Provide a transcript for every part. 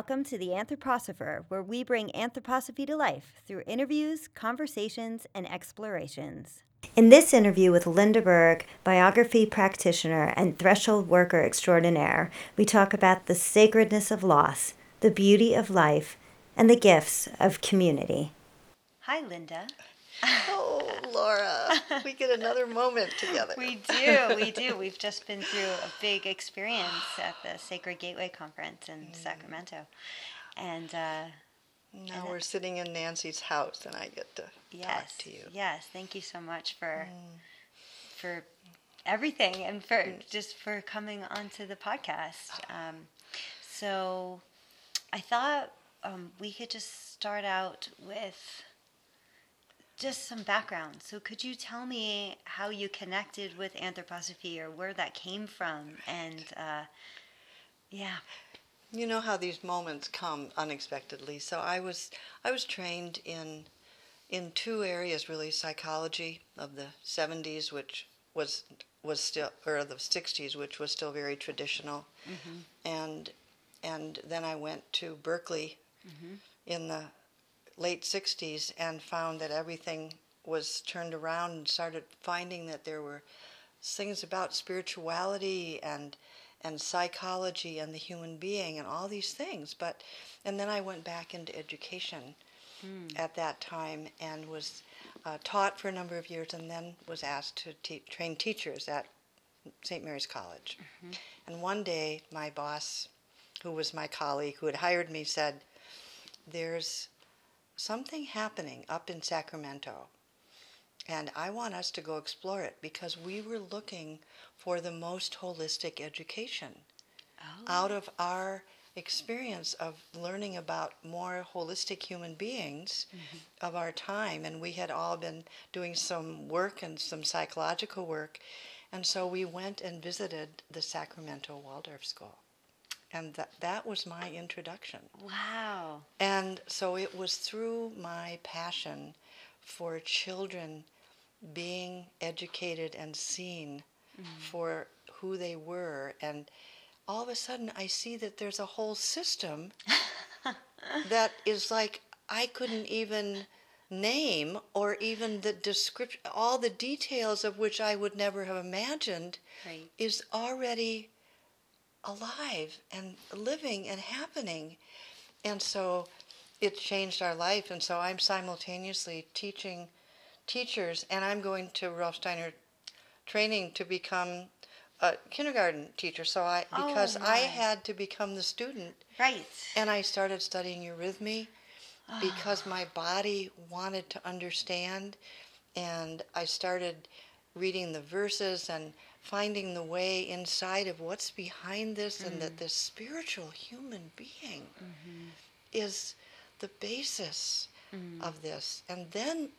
welcome to The Anthroposopher, where we bring anthroposophy to life through interviews, conversations, and explorations. In this interview with Linda Bergh, biography practitioner and threshold worker extraordinaire, we talk about the sacredness of loss, the beauty of life, and the gifts of community. Hi, Linda. Oh, Laura, we get another moment together. we do, we do. We've just been through a big experience at the Sacred Gateway Conference in mm. Sacramento. And uh, now and we're sitting in Nancy's house and I get to yes, talk to you. Yes, thank you so much for mm. for everything and for mm. just for coming onto the podcast. Um, so I thought um, we could just start out with just some background. So, could you tell me how you connected with anthroposophy or where that came from? And uh, yeah. You know how these moments come unexpectedly. So I was I was trained in in two areas really psychology of the 70s which was was still or the 60s which was still very traditional. Mm-hmm. And and then I went to Berkeley mm-hmm. in the late 60s and found that everything was turned around and started finding that there were things about spirituality and and psychology and the human being and all these things but and then I went back into education mm. at that time and was uh, taught for a number of years and then was asked to te- train teachers at St. Mary's College. Mm-hmm. And one day my boss, who was my colleague who had hired me, said, There's something happening up in Sacramento. And I want us to go explore it because we were looking for the most holistic education oh. out of our experience of learning about more holistic human beings mm-hmm. of our time. And we had all been doing some work and some psychological work. And so we went and visited the Sacramento Waldorf School and that that was my introduction. Wow. And so it was through my passion for children being educated and seen mm. for who they were and all of a sudden I see that there's a whole system that is like I couldn't even name or even the description all the details of which I would never have imagined right. is already alive and living and happening. And so it changed our life. And so I'm simultaneously teaching teachers, and I'm going to Rudolf Steiner training to become a kindergarten teacher. So I oh, because oh, I had to become the student. Right. And I started studying eurythmy because ah. my body wanted to understand and I started reading the verses and finding the way inside of what's behind this mm-hmm. and that mm. this spiritual human being mm-hmm. is the basis mm-hmm. of this. And then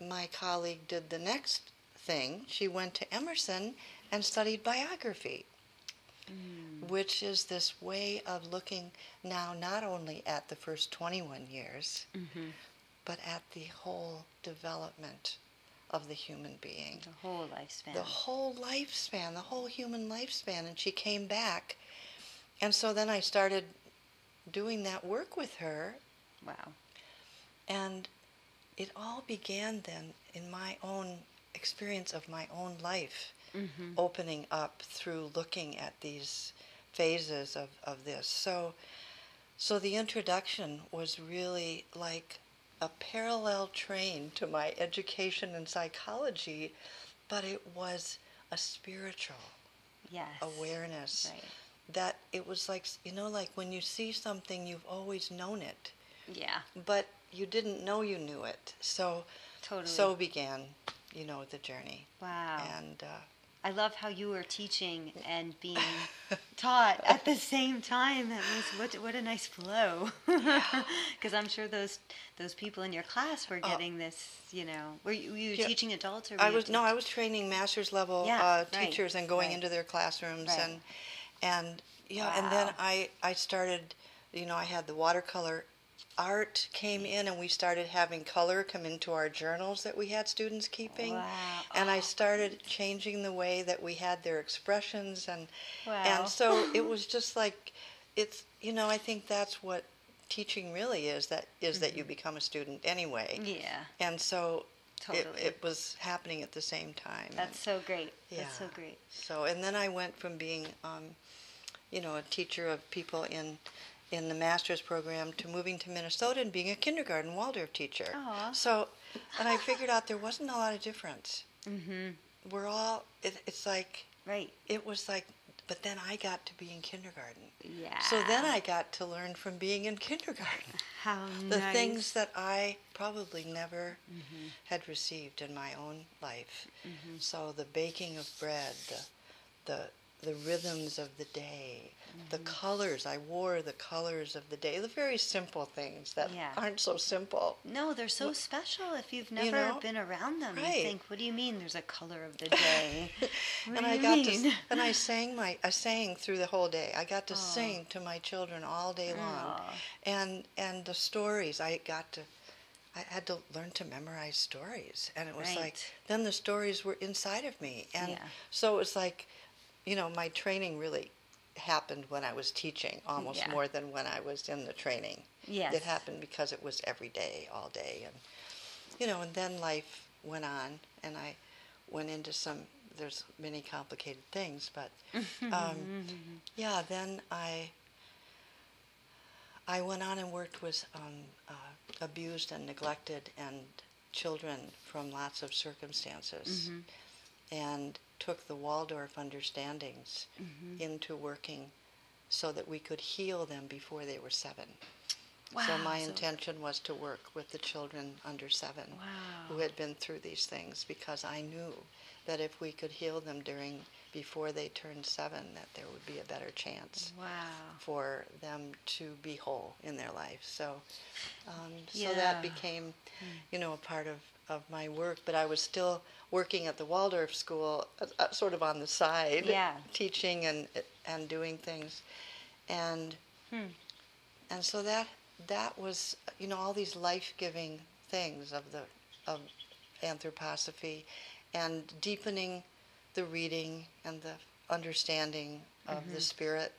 my colleague did the next thing. She went to Emerson and studied biography, mm. which is this way of looking now not only at the first 21 years, mm-hmm. but at the whole development of the human being. The whole lifespan. The whole lifespan, the whole human lifespan. And she came back. And so then I started doing that work with her. Wow. And it all began then in my own experience of my own life, mm-hmm. opening up through looking at these phases of, of this. So, so the introduction was really like a parallel train to my education in psychology, but it was a spiritual yes. awareness. Right. That it was like, you know, like when you see something, you've always known it. Yeah. But you didn't know you knew it. So, totally. so began, you know, the journey. Wow. And, uh, I love how you were teaching and being taught at the same time. That was what what a nice flow. Because I'm sure those those people in your class were oh. getting uh, this. You know, were you, were you yeah, teaching adults or? I was no, I was training master's level yeah, uh, teachers and going right. into their classrooms right. and and yeah, wow. and then I I started. You know, I had the watercolor art came in and we started having color come into our journals that we had students keeping wow. and i started changing the way that we had their expressions and wow. and so it was just like it's you know I think that's what teaching really is that is that you become a student anyway Yeah. and so Totally. it, it was happening at the same time That's so great. Yeah. That's so great. So, and then I went from being, um, you know, a teacher of people in in the master's program to moving to Minnesota and being a kindergarten Waldorf teacher. Aw. So, and I figured out there wasn't a lot of difference. Mhm. We're all. It, it's like Right. it was like, but then I got to be in kindergarten. Yeah. So then I got to learn from being in kindergarten How the nice. things that I probably never Mm-hmm. had received in my own life. So the baking of bread, the the the rhythms of the day, the Mm-hmm. colors. I wore the colors of the day. The very simple things that Yeah. aren't so simple. No, they're so special if you've never know? been around them. Right. You think, what do you mean there's a color of the day? And I got mean? to and I sang my I sang through the whole day. I got to Aw. sing to my children all day long. Aw. And and the stories I got to I had to learn to memorize stories. And it was like then the stories were inside of me. And Yeah. so it was like you know, my training really happened when I was teaching almost Yeah. more than when I was in the training. Yes. It happened because it was every day, all day and you know, and then life went on and I went into some there's many complicated things, but um, yeah, then I I went on and worked with um, uh, abused and neglected and children from lots of circumstances, and took the Waldorf understandings into working so that we could heal them before they were seven. so my so- intention was to work with the children under seven who had been through these things because I knew that if we could heal them during before they turned seven, that there would be a better chance Wow. for them to be whole in their life. So, um, so Yeah. that became, you know, a part of, of my work. But I was still working at the Waldorf school, uh, uh, sort of on the side, Yeah. teaching and and doing things, and Hmm. and so that that was, you know, all these life giving things of the of anthroposophy, and deepening the reading and the understanding of the spirit.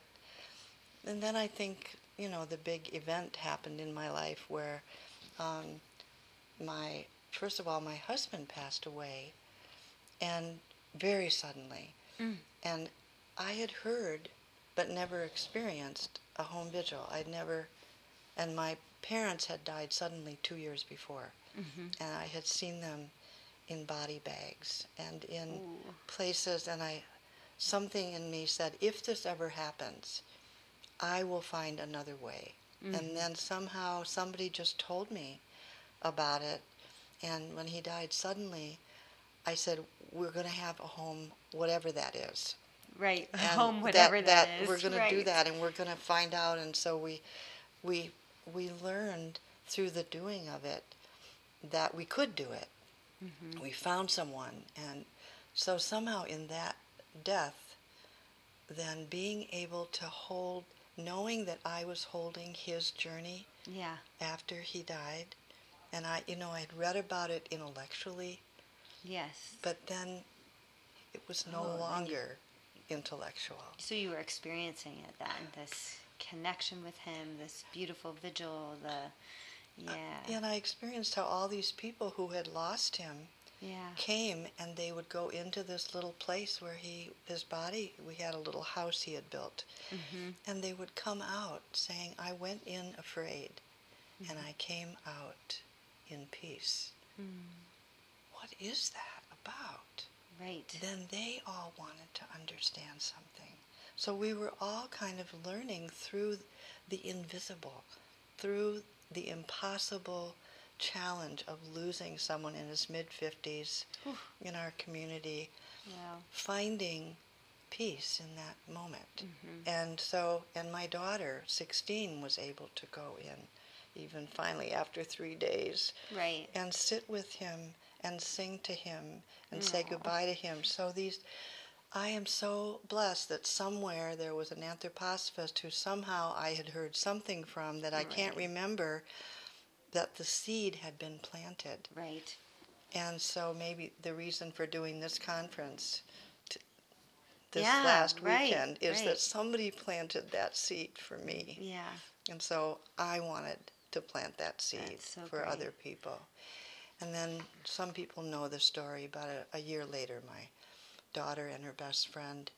And then I think, you know, the big event happened in my life where um, my, first of all, my husband passed away, and very suddenly. Mm. And I had heard, but never experienced, a home vigil. I'd never, and my parents had died suddenly two years before Mm-hmm. and I had seen them in body bags and in Ooh. places, and I, something in me said, if this ever happens, I will find another way. Mm-hmm. And then somehow somebody just told me about it, and when he died suddenly, I said, we're going to have a home, whatever that is. Right. And Home, whatever that is. We're going to do that, and we're going to find out. And so we, we, we learned through the doing of it that we could do it. Mm-hmm. We found someone, and so somehow in that death, then being able to hold, knowing that I was holding his journey Yeah. after he died, and I, you know, I had read about it intellectually, Yes. but then it was no Oh, then you- longer intellectual. So you were experiencing it then, this connection with him, this beautiful vigil, the yeah. And I experienced how all these people who had lost him yeah. came and they would go into this little place where he his body we had a little house he had built Mm-hmm. and they would come out saying i went in afraid and Mm-hmm. i came out in peace Mm. what is that about Right. then they all wanted to understand something so we were all kind of learning through the invisible through the impossible challenge of losing someone in his mid 50s in our community Wow. finding peace in that moment. Mhm. And so, and my daughter, 16, was able to go in, even finally after three days, Right. and sit with him and sing to him and say goodbye to him. So these, I am so blessed that somewhere there was an anthroposophist who somehow I had heard something from that I can't remember that the seed had been planted. Right. And so maybe the reason for doing this conference t- this Yeah, last right, weekend is right. that somebody planted that seed for me. Yeah. And so I wanted to plant that seed so for great. other people. And then some people know the story, but a, a year later, my daughter and her best friend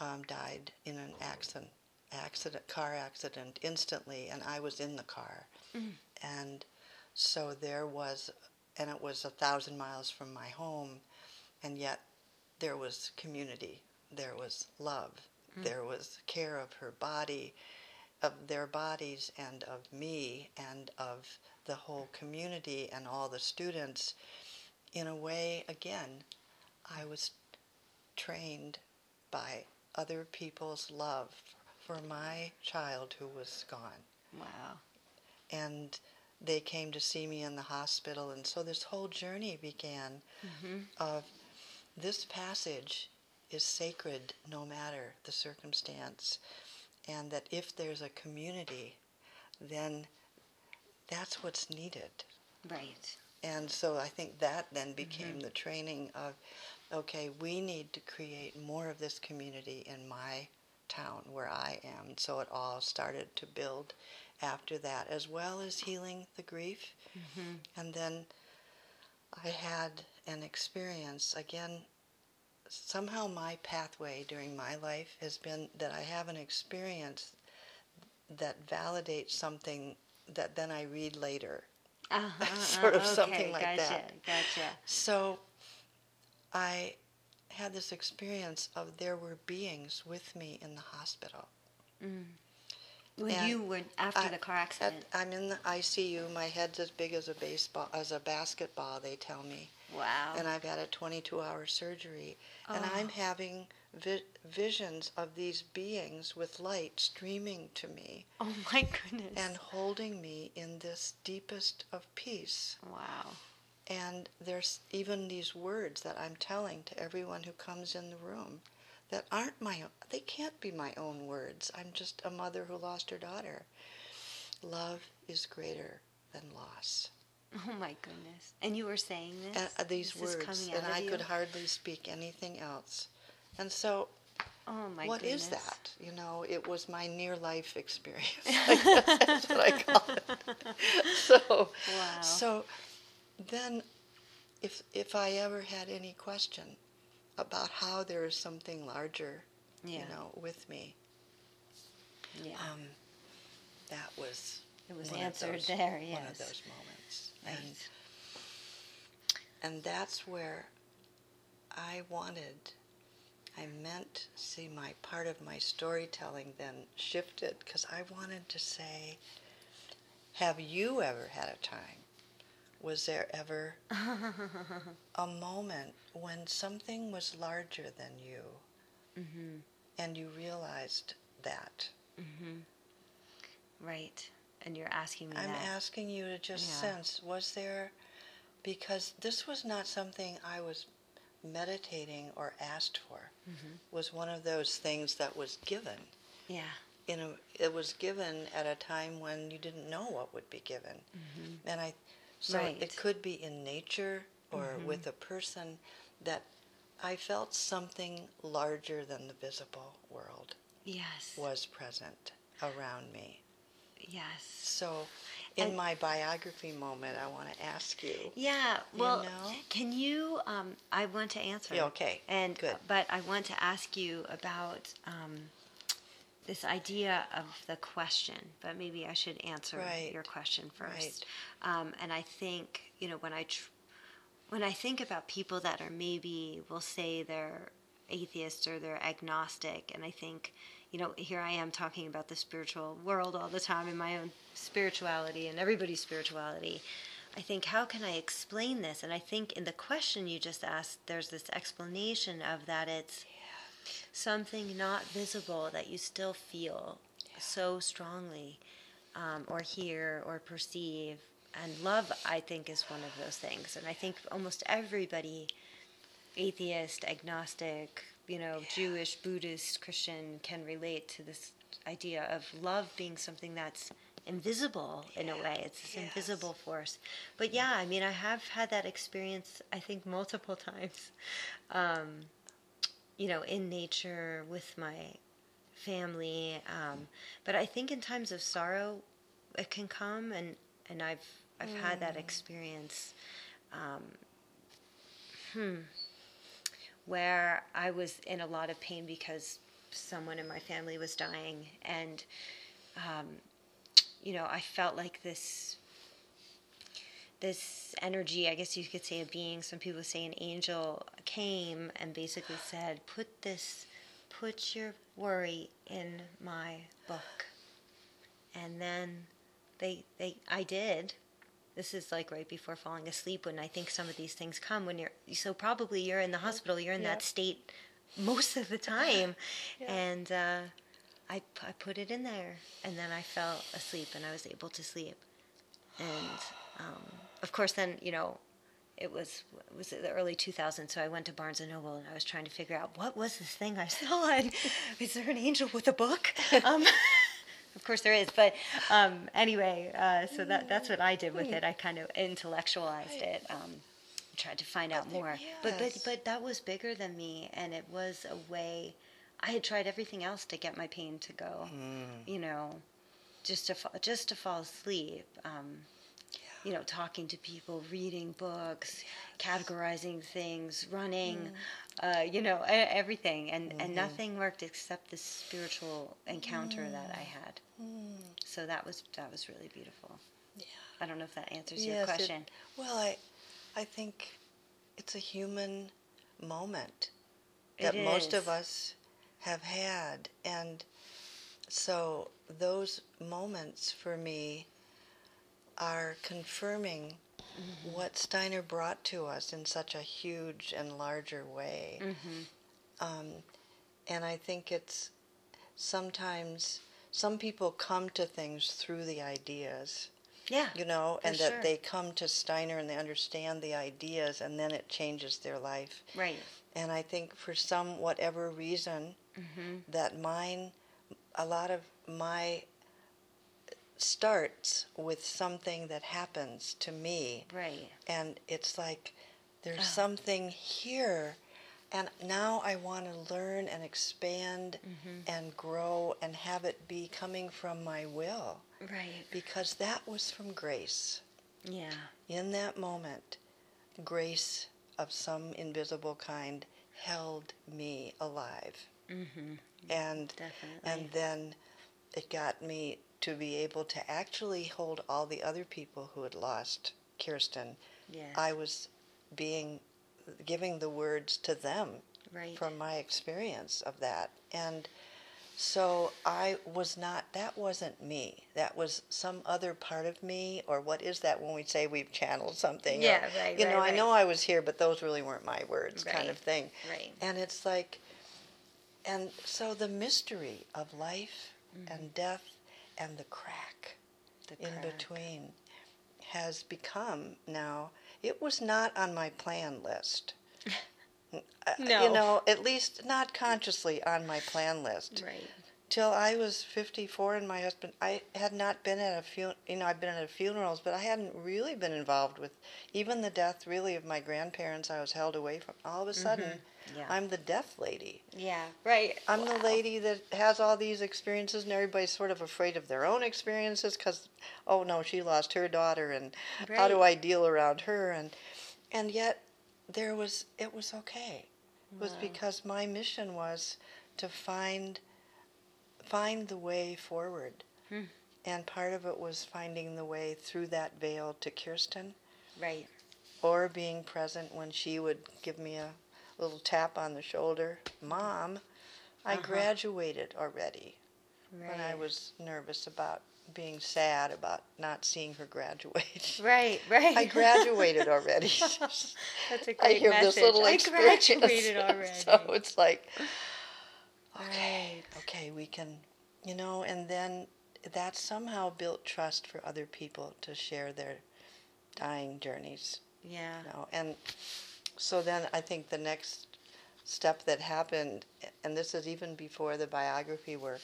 um, died in an accident, accident, car accident instantly, and I was in the car. Mm. And so there was, and it was a thousand miles from my home, and yet there was community, there was love, Mm. there was care of her body, of their bodies, and of me, and of the whole community and all the students. In a way, again, I was trained by other people's love for my child who was gone Wow. and they came to see me in the hospital and so this whole journey began Mm-hmm. of this passage is sacred no matter the circumstance and that if there's a community then that's what's needed Right. and so I think that then became the training of okay, we need to create more of this community in my town where I am. So it all started to build after that, as well as healing the grief. Mm-hmm. And then I had an experience again. Somehow, my pathway during my life has been that I have an experience that validates something that then I read later. Uh-huh, Sort of okay, something like gotcha, that. Gotcha. So I had this experience of there were beings with me in the hospital. When And you were after I- the car At, accident. I'm in the ICU. My head's as big as a baseball, as a basketball. They tell me, wow. and I've had a 22-hour surgery, and Oh. I'm having vi- visions of these beings with light streaming to me oh my goodness. and holding me in this deepest of peace. wow. And there's even these words that I'm telling to everyone who comes in the room that aren't my own. They can't be my own words. I'm just a mother who lost her daughter. Love is greater than loss. Oh my goodness. And you were saying this? Uh, these This is words, and I you? could hardly speak anything else. And so, Oh my what is goodness. that? You know, it was my near life experience. That's what I call it. So, Wow. so then, if if I ever had any question about how there is something larger, Yeah. you know, with me, yeah. um, that was it was answered those- there, yes. One of those moments. And and that's where I wanted. I meant, see, my part of my storytelling then shifted because I wanted to say, have you ever had a time? Was there ever a moment when something was larger than you mm-hmm. and you realized that? Mm-hmm. Right. And you're asking me I'm that. asking you to just Yeah. sense was there, because this was not something I was meditating or asked for, Mhm. was one of those things that was given. yeah. In a, it was given at a time when you didn't know what would be given. Mm-hmm. And I, so Right. it could be in nature or Mhm. with a person that I felt something larger than the visible world Yes. was present around me. Yes. So, in And- my biography moment, I want to ask you. Yeah. You Well, know? can you? Um, I want to answer. Yeah, okay, And good. but I want to ask you about um, this idea of the question. But maybe I should answer Right. your question Right. first. Um, and I think you know when I tr- when I think about people that are maybe we'll say they're atheist or they're agnostic, and I think you know here I am talking about the spiritual world all the time and my own spirituality and everybody's spirituality. I think how can I explain this? And I think in the question you just asked, there's this explanation of that it's something not visible that you still feel so strongly, um, or hear or perceive. And love, I think, is one of those things. And I think almost everybody, atheist, agnostic, you know, Jewish, Buddhist, Christian, can relate to this idea of love being something that's invisible in a way. It's this Yes. invisible force. But yeah, I mean, I have had that experience, I think, multiple times. Um, you know, in nature with my family. Um, but I think in times of sorrow, it can come, and and I've I've had that experience. Um, hmm, where I was in a lot of pain because someone in my family was dying, and um, you know, I felt like this this energy, I guess you could say a being, some people say an angel, came and basically said, Put this, put your worry in my book. And then they, they, I did. This is like right before falling asleep when I think some of these things come when you're, so probably you're in the hospital, you're in Yeah. that state most of the time. Yeah. And, uh, I, I put it in there and then I fell asleep and I was able to sleep. And um, of course, then, you know, it was it was the early 2000s, so I went to Barnes and Noble and I was trying to figure out what was this thing I saw. And is there an angel with a book? Um, of course there is, but um, anyway, uh, so that that's what I did with it. I kind of intellectualized it. Um, tried to find out there- more, but but but that was bigger than me, and it was a way. I had tried everything else to get my pain to go, you know, just to fa- just to fall asleep. Um, you know, talking to people, reading books, categorizing things, running, uh, you know, everything, and and mm-hmm. nothing worked except this spiritual encounter that I mm. had. Mm. So that was that was really beautiful. Yeah. I don't know if that answers your Yes, it- question. well, I, I think it's a human moment that most of us have had, and so those moments for me are confirming Mm-hmm. what Steiner brought to us in such a huge and larger way. Mm-hmm. Um, and I think it's sometimes some people come to things through the ideas Yeah. you know, and sure. that they come to Steiner and they understand the ideas, and then it changes their life. Right. And I think for some whatever reason, Mm-hmm. that mine, a lot of my starts with something that happens to me, Right. and it's like there's Oh. something here. And now I want to learn and expand Mm-hmm. and grow and have it be coming from my will Right. because that was from grace. Yeah. In that moment, grace of some invisible kind held me alive. Mm-hmm. And Definitely. and then it got me to be able to actually hold all the other people who had lost Kirsten. yes. I was being giving the words to them right. from my experience of that. And so I was not, that wasn't me. That was some other part of me, or what is that when we say we've channeled something? or, Yeah, right, You know, right, I know I was here, but those really weren't my words, kind of thing. right. And it's like, and so the mystery of life mm-hmm. and death and the crack. The in crack. between has become now it was not on my plan list Uh, No. you know at least not consciously on my plan list Right. Till i was 54 and my husband i had not been at a funeral you know i've been at funerals but i hadn't really been involved with even the death really of my grandparents i was held away from all of a sudden Mm-hmm. Yeah. i'm the death lady Yeah. Right. I'm the lady that has all these experiences, and everybody's sort of afraid of their own experiences because, oh no, she lost her daughter, and how do I deal around her? And and yet, there was it was okay. It was Wow. because my mission was to find find the way forward, Hmm. and part of it was finding the way through that veil to Kirsten, Right. or being present when she would give me a little tap on the shoulder. Mom, I Uh-huh. graduated already Right. when I was nervous about being sad about not seeing her graduate. Right. Right. I graduated already. That's a I great hear message. this little I experience. graduated already. So it's like, okay, Right. okay, we can, you know, and then that somehow built trust for other people to share their dying journeys. Yeah. You know, and so then I think the next step that happened, and this is even before the biography work,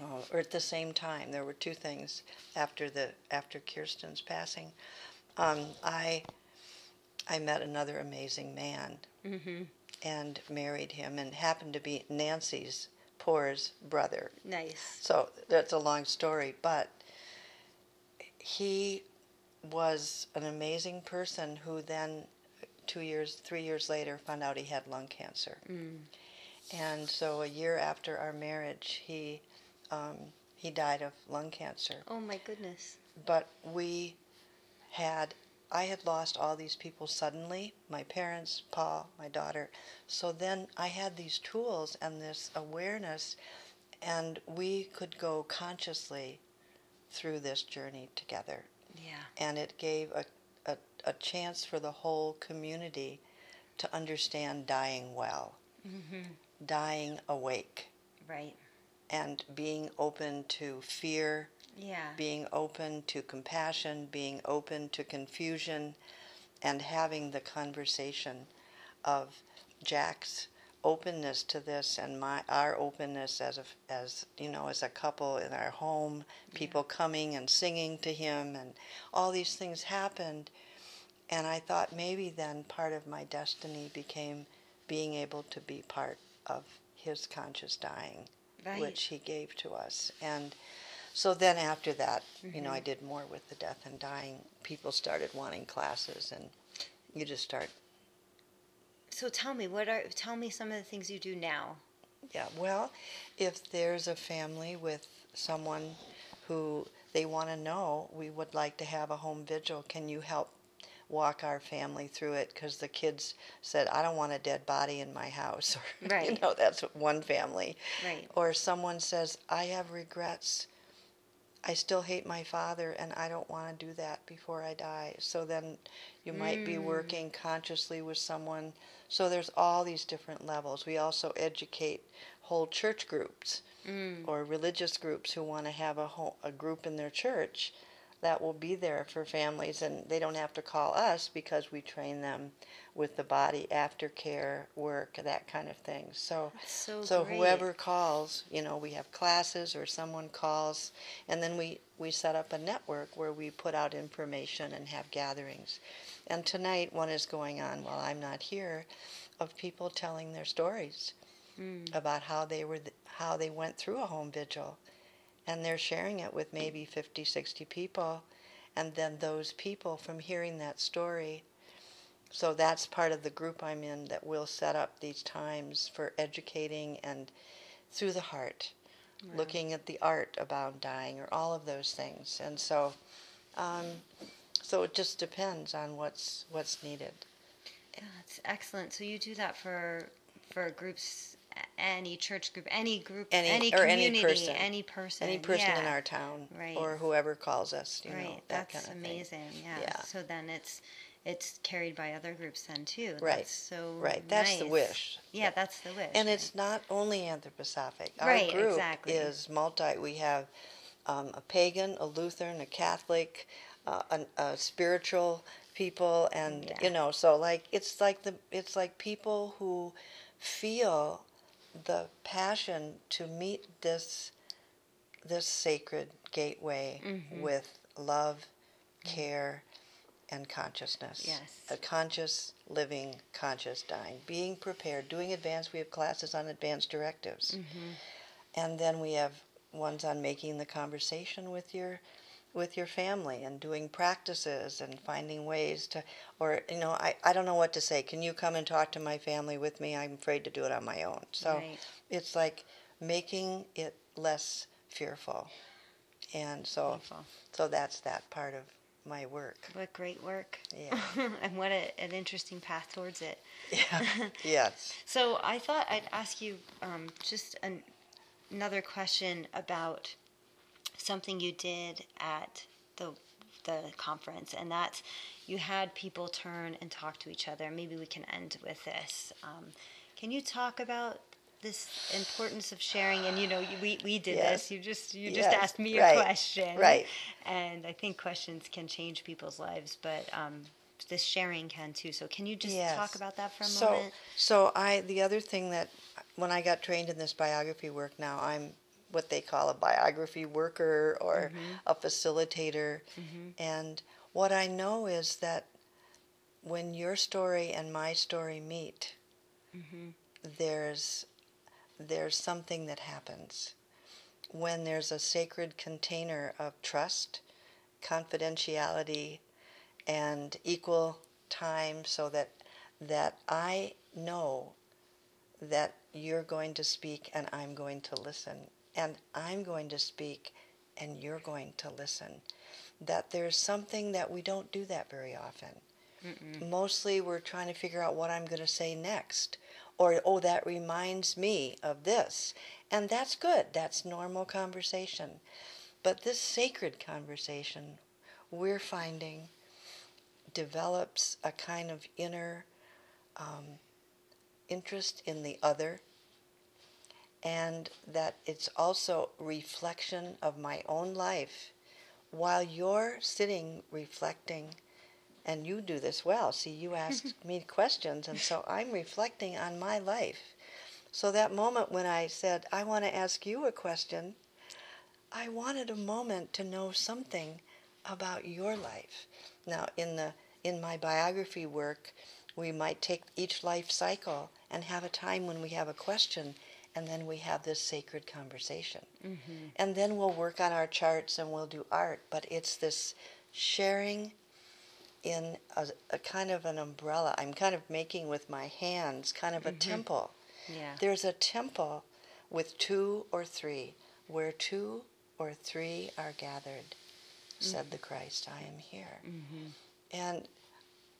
uh, or at the same time, there were two things after the after Kirsten's passing. Um, I I met another amazing man, Mm-hmm. And married him, and happened to be Nancy's Poor's brother. Nice. So that's a long story, but he was an amazing person who then, two years, three years later, found out he had lung cancer. Mm. And so a year after our marriage, he um, he died of lung cancer. Oh my goodness. But we had I had lost all these people suddenly, my parents, Pa, my daughter. So then I had these tools and this awareness and we could go consciously through this journey together. Yeah. And it gave a, a, a chance for the whole community to understand dying well, Mm-hmm. dying awake, Right. and being open to fear, Yeah. being open to compassion, being open to confusion, and having the conversation of Jack's openness to this and my our openness as a as you know as a couple in our home, people coming and singing to him, and all these things happened. And I thought maybe then part of my destiny became being able to be part of his conscious dying Right. which he gave to us. And so then after that, you know, I Mhm. did more with the death and dying. People started wanting classes, and you just start. So tell me, what are tell me some of the things you do now? Yeah, well, if there's a family with someone who they want to know, we would like to have a home vigil. Can you help walk our family through it? Because the kids said, I don't want a dead body in my house. Or, you know, that's one family. Right. Or someone says, I have regrets. I still hate my father and I don't want to do that before I die. So then you might be Mm. working consciously with someone. So there's all these different levels. We also educate whole church groups Mm. or religious groups who want to have a whole, a group in their church that will be there for families and they don't have to call us because we train them with the body aftercare work that kind of thing so So so great. whoever calls you know we have classes or someone calls and then we we set up a network where we put out information and have gatherings and tonight one is going on while i'm not here of people telling their stories Mm. about how they were th- how they went through a home vigil and they're sharing it with maybe 50 60 people and then those people from hearing that story so that's part of the group I'm in that will set up these times for educating and through the heart looking at the art about dying or all of those things and so um, so it just depends on what's what's needed Yeah, that's excellent. So you do that for for groups, any church group, any group, Any- any, or any community, person. any person, any person in our town Right. or whoever calls us you right. know that that's kind of thing amazing. Yeah. Yeah. So then it's it's carried by other groups then too. Right. That's so Right, that's the wish. Yeah, that's the wish. And it's not only anthroposophic. Our Right, group exactly. is multi. We have um, a pagan, a Lutheran, a Catholic, uh, an, a spiritual people, and Yeah. you know, so like it's like the it's like people who feel the passion to meet this this sacred gateway Mhm. with love, care, and consciousness. Yes. A conscious living, conscious dying. Being prepared, doing advanced, we have classes on advanced directives. Mhm. And then we have ones on making the conversation with your with your family and doing practices and finding ways to or you know, I, I don't know what to say. Can you come and talk to my family with me? I'm afraid to do it on my own. So right. it's like making it less fearful. And so Beautiful. so that's that part of my work. What great work. Yeah. and what a, an interesting path towards it. Yeah. yes. So I thought I'd ask you um, just an, another question about something you did at the the conference, and that's you had people turn and talk to each other. Maybe we can end with this. Um, can you talk about this importance of sharing? And you know, we we did Yes. this. You just you just asked me Right. a question, Right. And I think questions can change people's lives, but um, this sharing can too. So can you just Yes. talk about that for a so, moment? So I the other thing that when I got trained in this biography work now I'm what they call a biography worker or Mhm. a facilitator Mhm. and what I know is that when your story and my story meet there's there's something that happens when there's a sacred container of trust, confidentiality, and equal time so that that I know that you're going to speak and I'm going to listen and I'm going to speak and you're going to listen. That there's something that we don't do that very often. Mm-mm. mostly we're trying to figure out what I'm going to say next or oh that reminds me of this. And that's good. That's normal conversation. But this sacred conversation we're finding develops a kind of inner um, interest in the other and that it's also reflection of my own life. While you're sitting reflecting and you do this well see you ask me questions and so i'm reflecting on my life. So that moment when i said i want to ask you a question i wanted a moment to know something about your life. Now in the in my biography work we might take each life cycle and have a time when we have a question and then we have this sacred conversation. Mm-hmm. And then we'll work on our charts and we'll do art, but it's this sharing in a, a kind of an umbrella. I'm kind of making with my hands kind of a mm-hmm. temple. Yeah. There's a temple with two or three, where two or three are gathered, said mm-hmm. the Christ, I am here. Mm-hmm. And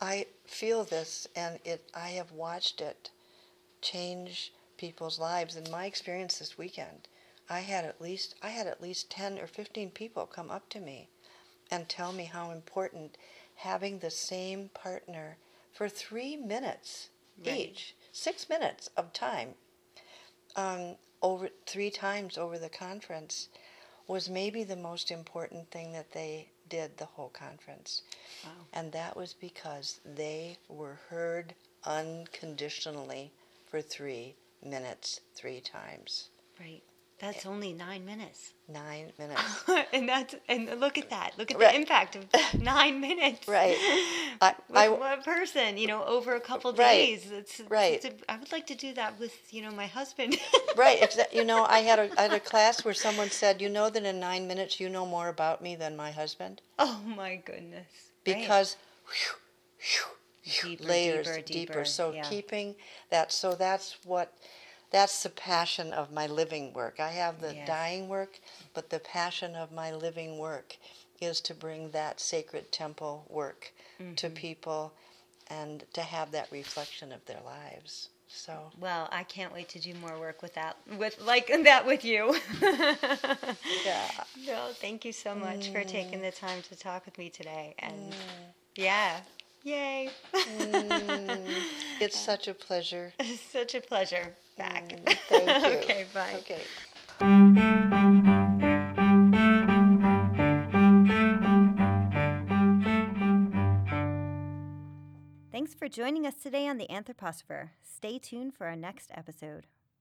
I feel this, and it. I have watched it change people's lives. In my experience this weekend, I had at least I had at least ten or fifteen people come up to me and tell me how important having the same partner for three minutes right. each, six minutes of time, um, over three times over the conference, was maybe the most important thing that they did the whole conference. Wow. And that was because they were heard unconditionally for three minutes, three times. Right. That's only nine minutes. Nine minutes. and that's and look at that. Look at right. the impact of nine minutes. Right. I, with I, one person, you know, over a couple days. Right. It's, right. It's a, I would like to do that with, you know, my husband. right. Exa- you know, I had a I had a class where someone said, "You know that in nine minutes you know more about me than my husband." Oh my goodness. Because. Right. Whew, whew, deeper, layers deeper, deeper. deeper. So yeah. keeping that. So that's what that's the passion of my living work. I have the yes. dying work, but the passion of my living work is to bring that sacred temple work mm-hmm. to people and to have that reflection of their lives. So well, I can't wait to do more work with that, with like that with you. yeah. No, thank you so much mm. for taking the time to talk with me today. And mm. yeah, Yay. mm, it's such a pleasure. such a pleasure. Back. Mm, thank you. okay, bye. Okay. Thanks for joining us today on the Anthroposopher. Stay tuned for our next episode.